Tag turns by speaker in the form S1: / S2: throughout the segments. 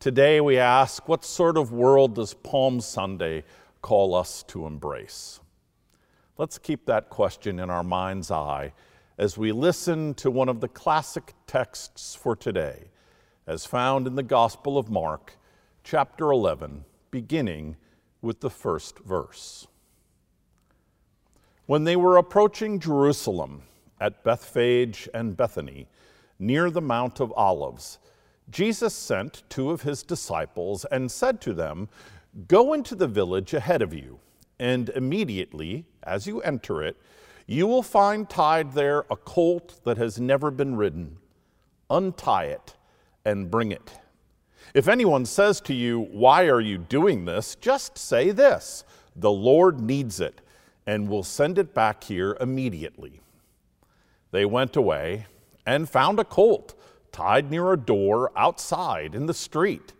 S1: Today we ask, what sort of world does Palm Sunday call us to embrace? Let's keep that question in our mind's eye as we listen to one of the classic texts for today, as found in the Gospel of Mark, chapter 11, beginning with the first verse. When they were approaching Jerusalem at Bethphage and Bethany, near the Mount of Olives, Jesus sent two of his disciples and said to them, Go into the village ahead of you, and immediately, as you enter it, you will find tied there a colt that has never been ridden. Untie it and bring it. If anyone says to you, Why are you doing this? just say this The Lord needs it, and will send it back here immediately. They went away and found a colt tied near a door outside in the street.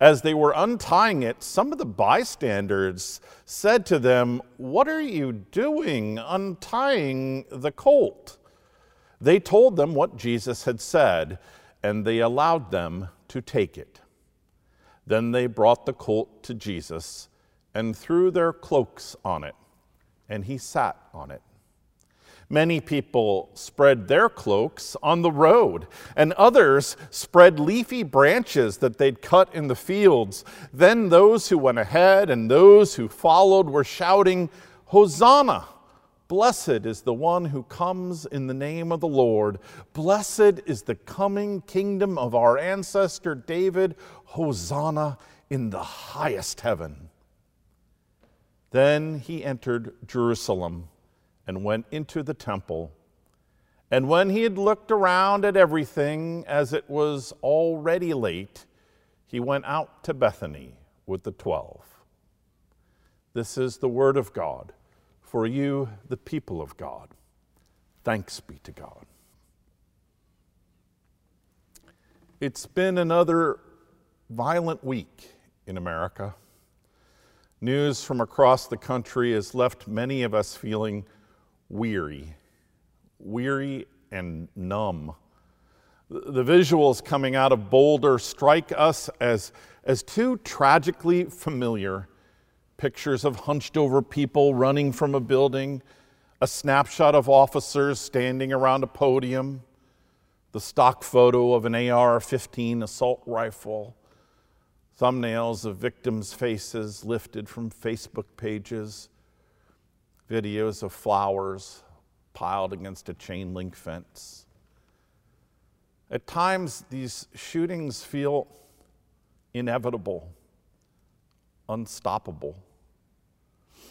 S1: As they were untying it, some of the bystanders said to them, What are you doing untying the colt? They told them what Jesus had said, and they allowed them to take it. Then they brought the colt to Jesus and threw their cloaks on it, and he sat on it. Many people spread their cloaks on the road, and others spread leafy branches that they'd cut in the fields. Then those who went ahead and those who followed were shouting, Hosanna! Blessed is the one who comes in the name of the Lord. Blessed is the coming kingdom of our ancestor David. Hosanna in the highest heaven. Then he entered Jerusalem and went into the temple. And when he had looked around at everything, as it was already late, he went out to Bethany with the twelve. This is the word of God for you, the people of God. Thanks be to God. It's been another violent week in America. News from across the country has left many of us feeling weary, weary and numb. The visuals coming out of Boulder strike us as, as too tragically familiar. Pictures of hunched over people running from a building, a snapshot of officers standing around a podium, the stock photo of an AR 15 assault rifle, thumbnails of victims' faces lifted from Facebook pages videos of flowers piled against a chain link fence. At times, these shootings feel inevitable, unstoppable.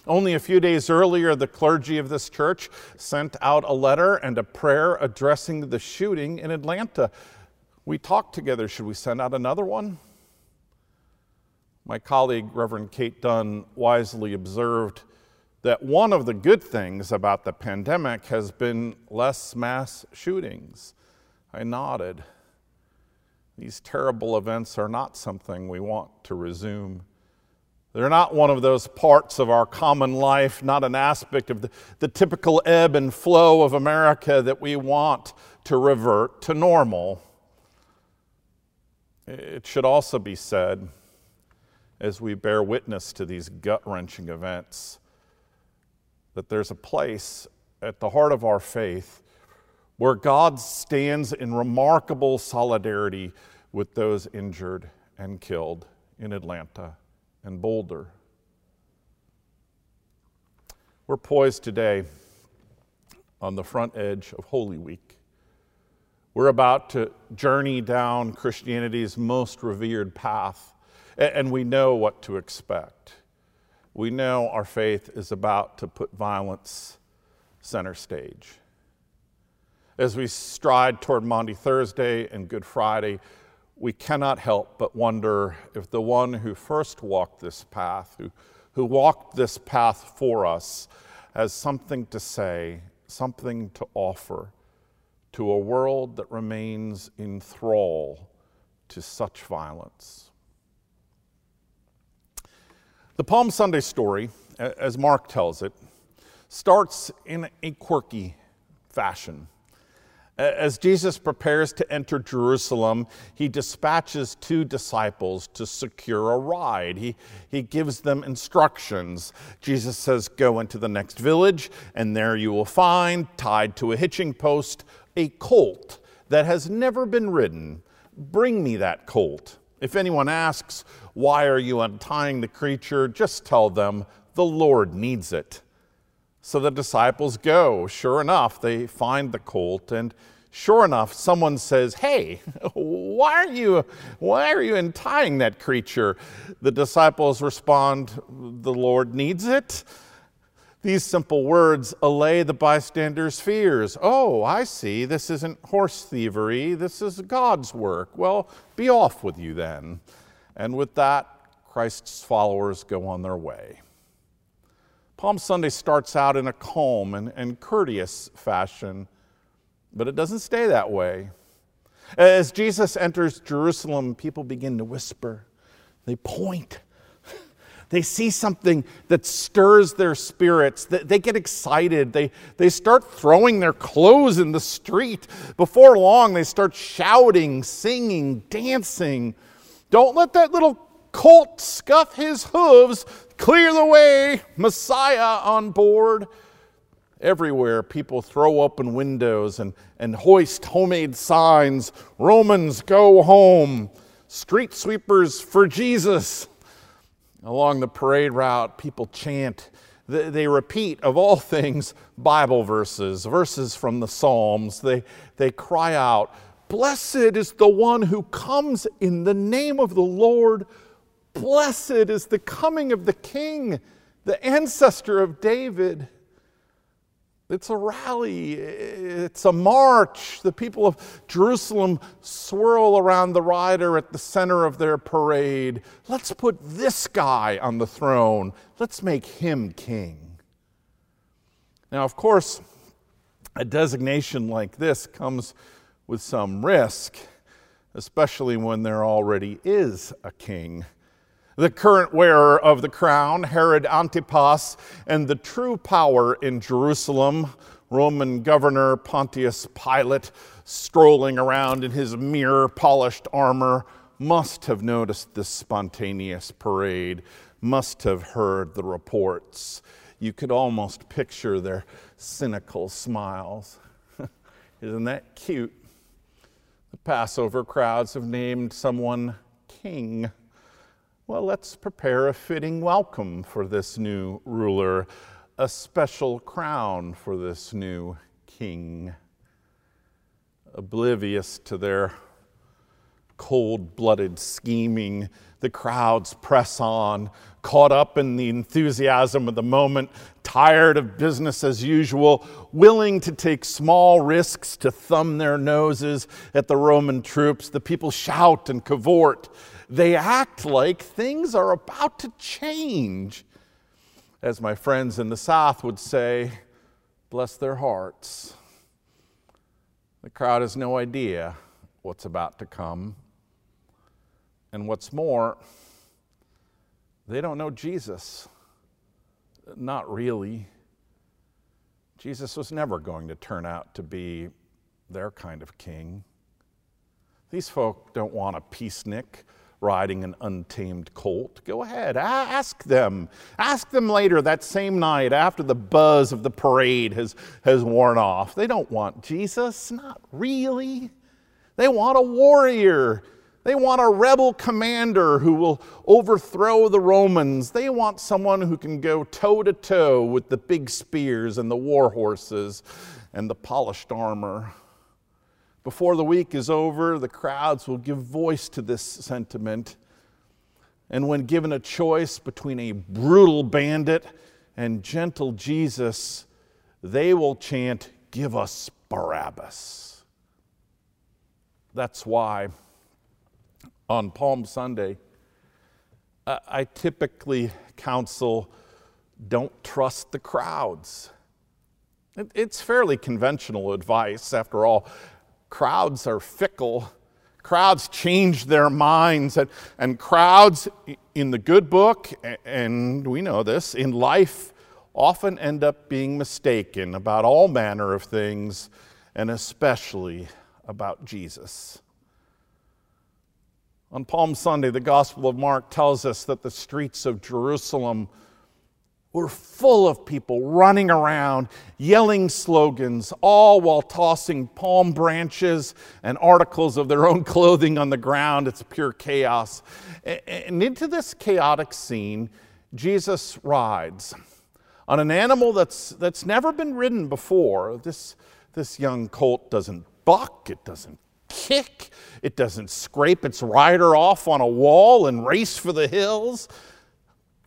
S1: Only a few days earlier, the clergy of this church sent out a letter and a prayer addressing the shooting in Atlanta. We talked together. Should we send out another one? My colleague, Reverend Kate Dunn, wisely observed that one of the good things about the pandemic has been less mass shootings. I nodded. These terrible events are not something we want to resume. They're not one of those parts of our common life, not an aspect of the, the typical ebb and flow of America that we want to revert to normal. It should also be said, as we bear witness to these gut wrenching events, that there's a place at the heart of our faith where God stands in remarkable solidarity with those injured and killed in Atlanta and Boulder. We're poised today on the front edge of Holy Week. We're about to journey down Christianity's most revered path, and we know what to expect we know our faith is about to put violence center stage. As we stride toward Maundy Thursday and Good Friday, we cannot help but wonder if the one who first walked this path, who, who walked this path for us, has something to say, something to offer to a world that remains in thrall to such violence. The Palm Sunday story, as Mark tells it, starts in a quirky fashion. As Jesus prepares to enter Jerusalem, he dispatches two disciples to secure a ride. He, he gives them instructions. Jesus says, Go into the next village, and there you will find, tied to a hitching post, a colt that has never been ridden. Bring me that colt. If anyone asks, Why are you untying the creature? just tell them, The Lord needs it. So the disciples go. Sure enough, they find the colt, and sure enough, someone says, Hey, why are you, why are you untying that creature? The disciples respond, The Lord needs it. These simple words allay the bystanders' fears. Oh, I see. This isn't horse thievery. This is God's work. Well, be off with you then. And with that, Christ's followers go on their way. Palm Sunday starts out in a calm and, and courteous fashion, but it doesn't stay that way. As Jesus enters Jerusalem, people begin to whisper, they point. They see something that stirs their spirits. They get excited. They, they start throwing their clothes in the street. Before long, they start shouting, singing, dancing. Don't let that little colt scuff his hooves. Clear the way, Messiah on board. Everywhere, people throw open windows and, and hoist homemade signs Romans, go home. Street sweepers for Jesus. Along the parade route, people chant. They repeat, of all things, Bible verses, verses from the Psalms. They, they cry out, Blessed is the one who comes in the name of the Lord. Blessed is the coming of the King, the ancestor of David. It's a rally, it's a march. The people of Jerusalem swirl around the rider at the center of their parade. Let's put this guy on the throne, let's make him king. Now, of course, a designation like this comes with some risk, especially when there already is a king the current wearer of the crown, Herod Antipas, and the true power in Jerusalem, Roman governor Pontius Pilate, strolling around in his mirror polished armor, must have noticed this spontaneous parade, must have heard the reports. You could almost picture their cynical smiles. Isn't that cute? The Passover crowds have named someone king. Well, let's prepare a fitting welcome for this new ruler, a special crown for this new king. Oblivious to their cold blooded scheming, the crowds press on, caught up in the enthusiasm of the moment, tired of business as usual, willing to take small risks to thumb their noses at the Roman troops. The people shout and cavort they act like things are about to change. As my friends in the South would say, bless their hearts. The crowd has no idea what's about to come. And what's more, they don't know Jesus. Not really. Jesus was never going to turn out to be their kind of king. These folk don't want a peacenik riding an untamed colt. Go ahead, ask them. Ask them later that same night after the buzz of the parade has, has worn off. They don't want Jesus, not really. They want a warrior. They want a rebel commander who will overthrow the Romans. They want someone who can go toe to toe with the big spears and the war horses and the polished armor. Before the week is over, the crowds will give voice to this sentiment. And when given a choice between a brutal bandit and gentle Jesus, they will chant, Give us Barabbas. That's why on Palm Sunday, I typically counsel don't trust the crowds. It's fairly conventional advice. After all, crowds are fickle. Crowds change their minds, and, and crowds in the good book, and we know this, in life often end up being mistaken about all manner of things, and especially about Jesus. On Palm Sunday, the Gospel of Mark tells us that the streets of Jerusalem were full of people running around, yelling slogans, all while tossing palm branches and articles of their own clothing on the ground. It's pure chaos. And into this chaotic scene, Jesus rides on an animal that's, that's never been ridden before. This, this young colt doesn't buck, it doesn't kick, it doesn't scrape its rider off on a wall and race for the hills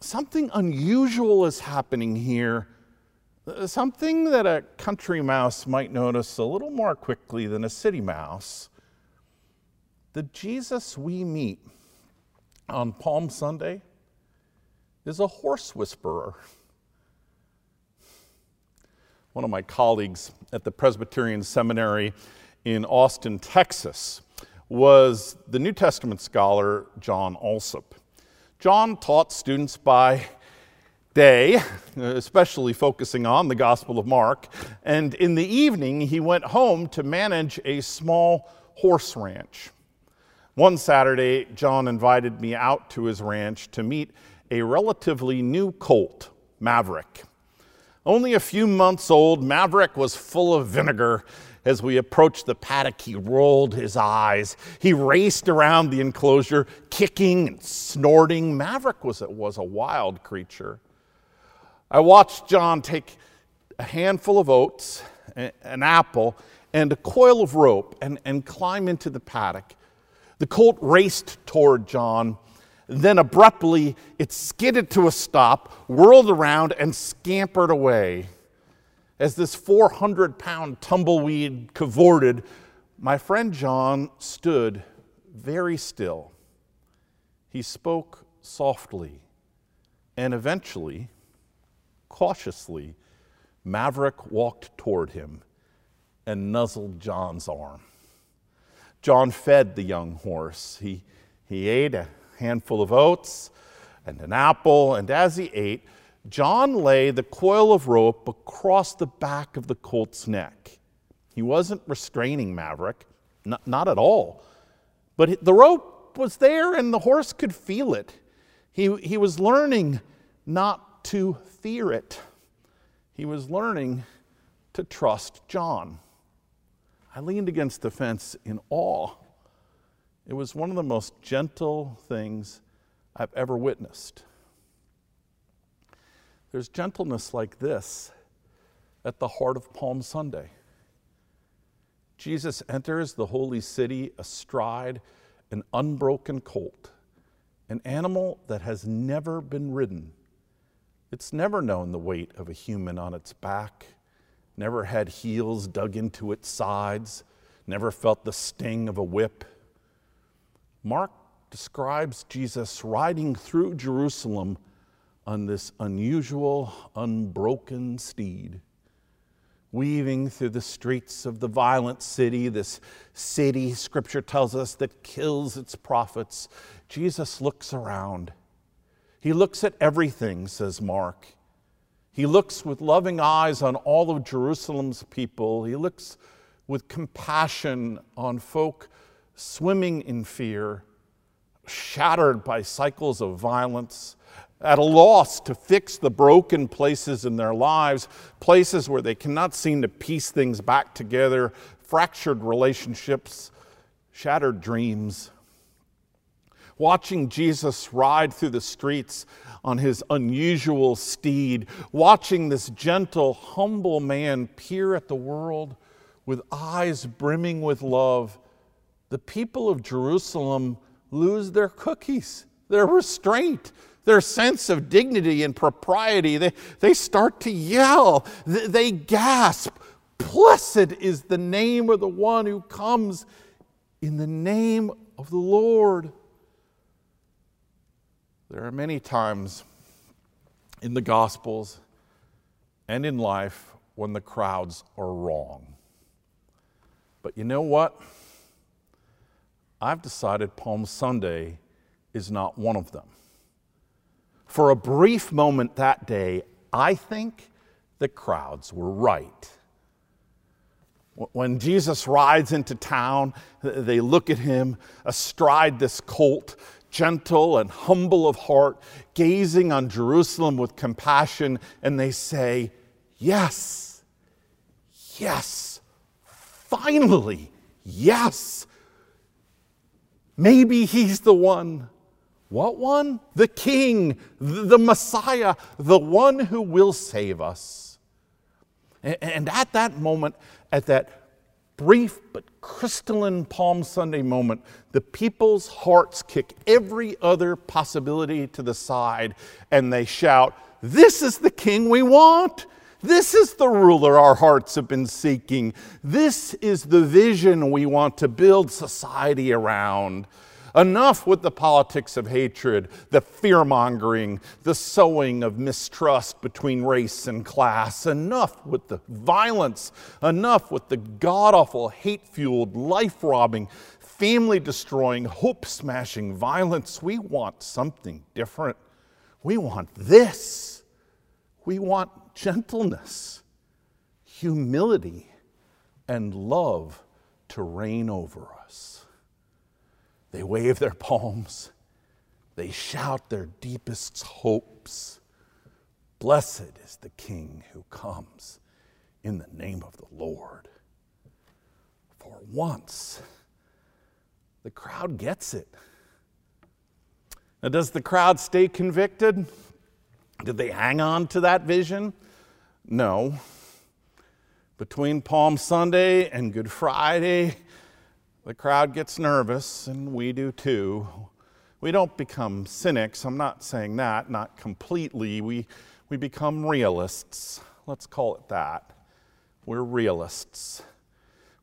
S1: something unusual is happening here. Uh, something that a country mouse might notice a little more quickly than a city mouse. The Jesus we meet on Palm Sunday is a horse whisperer. One of my colleagues at the Presbyterian Seminary in Austin, Texas, was the New Testament scholar John Alsup. John taught students by day, especially focusing on the Gospel of Mark, and in the evening he went home to manage a small horse ranch. One Saturday, John invited me out to his ranch to meet a relatively new colt, Maverick. Only a few months old, Maverick was full of vinegar as we approached the paddock, he rolled his eyes. He raced around the enclosure, kicking and snorting. Maverick was, was a wild creature. I watched John take a handful of oats, an apple, and a coil of rope and, and climb into the paddock. The colt raced toward John. Then abruptly, it skidded to a stop, whirled around, and scampered away. As this 400 pound tumbleweed cavorted, my friend John stood very still. He spoke softly, and eventually, cautiously, Maverick walked toward him and nuzzled John's arm. John fed the young horse. He, he ate a handful of oats and an apple, and as he ate, John lay the coil of rope across the back of the colt's neck. He wasn't restraining Maverick, not, not at all. But the rope was there and the horse could feel it. He, he was learning not to fear it, he was learning to trust John. I leaned against the fence in awe. It was one of the most gentle things I've ever witnessed. There's gentleness like this at the heart of Palm Sunday. Jesus enters the holy city astride an unbroken colt, an animal that has never been ridden. It's never known the weight of a human on its back, never had heels dug into its sides, never felt the sting of a whip. Mark describes Jesus riding through Jerusalem on this unusual, unbroken steed, weaving through the streets of the violent city, this city, scripture tells us, that kills its prophets. Jesus looks around. He looks at everything, says Mark. He looks with loving eyes on all of Jerusalem's people. He looks with compassion on folk swimming in fear, shattered by cycles of violence at a loss to fix the broken places in their lives, places where they cannot seem to piece things back together, fractured relationships, shattered dreams. Watching Jesus ride through the streets on his unusual steed, watching this gentle, humble man peer at the world with eyes brimming with love, the people of Jerusalem lose their cookies, their restraint, their sense of dignity and propriety. They, they start to yell, they gasp. Blessed is the name of the one who comes in the name of the Lord. There are many times in the Gospels and in life when the crowds are wrong. But you know what? I've decided Palm Sunday is not one of them. For a brief moment that day, I think the crowds were right. When Jesus rides into town, they look at him astride this colt, gentle and humble of heart, gazing on Jerusalem with compassion, and they say, Yes, yes, finally, yes. Maybe he's the one. What one? The King, the Messiah, the one who will save us. And at that moment, at that brief but crystalline Palm Sunday moment, the people's hearts kick every other possibility to the side and they shout, This is the king we want. This is the ruler our hearts have been seeking. This is the vision we want to build society around. Enough with the politics of hatred, the fear mongering, the sowing of mistrust between race and class. Enough with the violence. Enough with the god awful, hate fueled, life robbing, family destroying, hope smashing violence. We want something different. We want this. We want gentleness, humility, and love to reign over us. They wave their palms. They shout their deepest hopes. Blessed is the King who comes in the name of the Lord. For once, the crowd gets it. Now, does the crowd stay convicted? Did they hang on to that vision? No. Between Palm Sunday and Good Friday, the crowd gets nervous, and we do too. We don't become cynics. I'm not saying that, not completely. We, we become realists. Let's call it that. We're realists.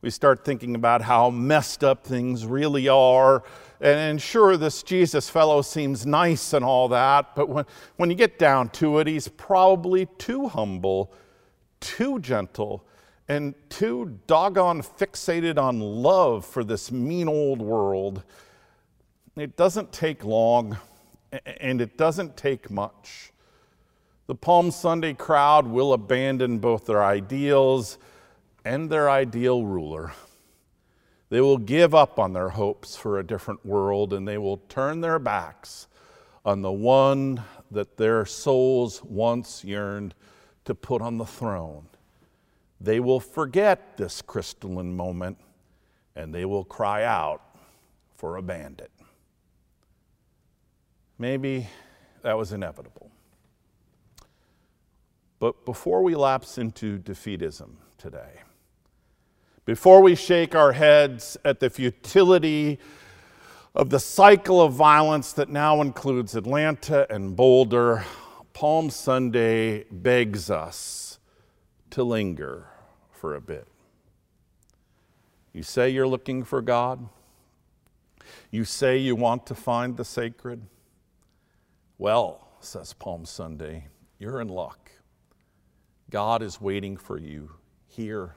S1: We start thinking about how messed up things really are. And sure, this Jesus fellow seems nice and all that, but when, when you get down to it, he's probably too humble, too gentle, and too doggone fixated on love for this mean old world. It doesn't take long, and it doesn't take much. The Palm Sunday crowd will abandon both their ideals and their ideal ruler. They will give up on their hopes for a different world and they will turn their backs on the one that their souls once yearned to put on the throne. They will forget this crystalline moment and they will cry out for a bandit. Maybe that was inevitable. But before we lapse into defeatism today, before we shake our heads at the futility of the cycle of violence that now includes Atlanta and Boulder, Palm Sunday begs us to linger for a bit. You say you're looking for God. You say you want to find the sacred. Well, says Palm Sunday, you're in luck. God is waiting for you here,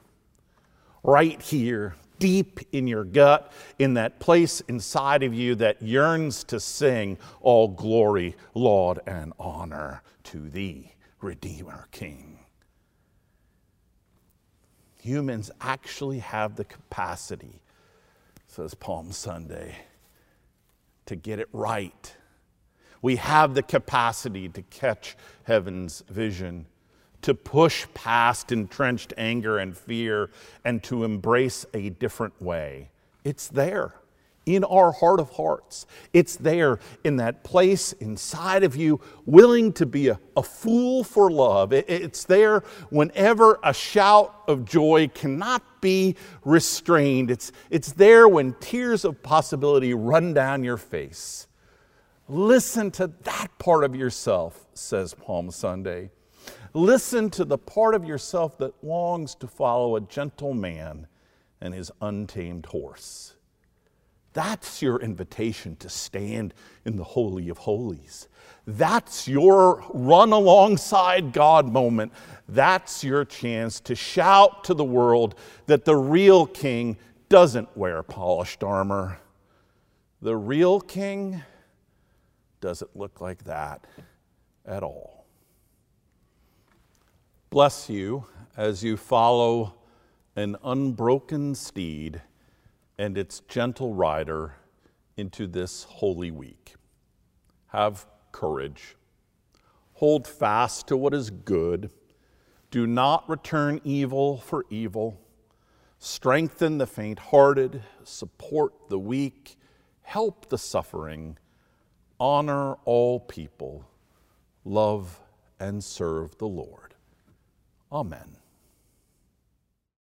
S1: right here, deep in your gut, in that place inside of you that yearns to sing all glory, laud, and honor to thee, Redeemer King humans actually have the capacity, says Palm Sunday, to get it right. We have the capacity to catch heaven's vision, to push past entrenched anger and fear, and to embrace a different way. It's there in our heart of hearts. It's there in that place inside of you, willing to be a, a fool for love. It, it's there whenever a shout of joy cannot be restrained. It's, it's there when tears of possibility run down your face. Listen to that part of yourself, says Palm Sunday. Listen to the part of yourself that longs to follow a gentle man and his untamed horse. That's your invitation to stand in the Holy of Holies. That's your run alongside God moment. That's your chance to shout to the world that the real king doesn't wear polished armor. The real king doesn't look like that at all. Bless you as you follow an unbroken steed and its gentle rider into this holy week. Have courage. Hold fast to what is good. Do not return evil for evil. Strengthen the faint hearted. Support the weak. Help the suffering. Honor all people. Love and serve the Lord. Amen.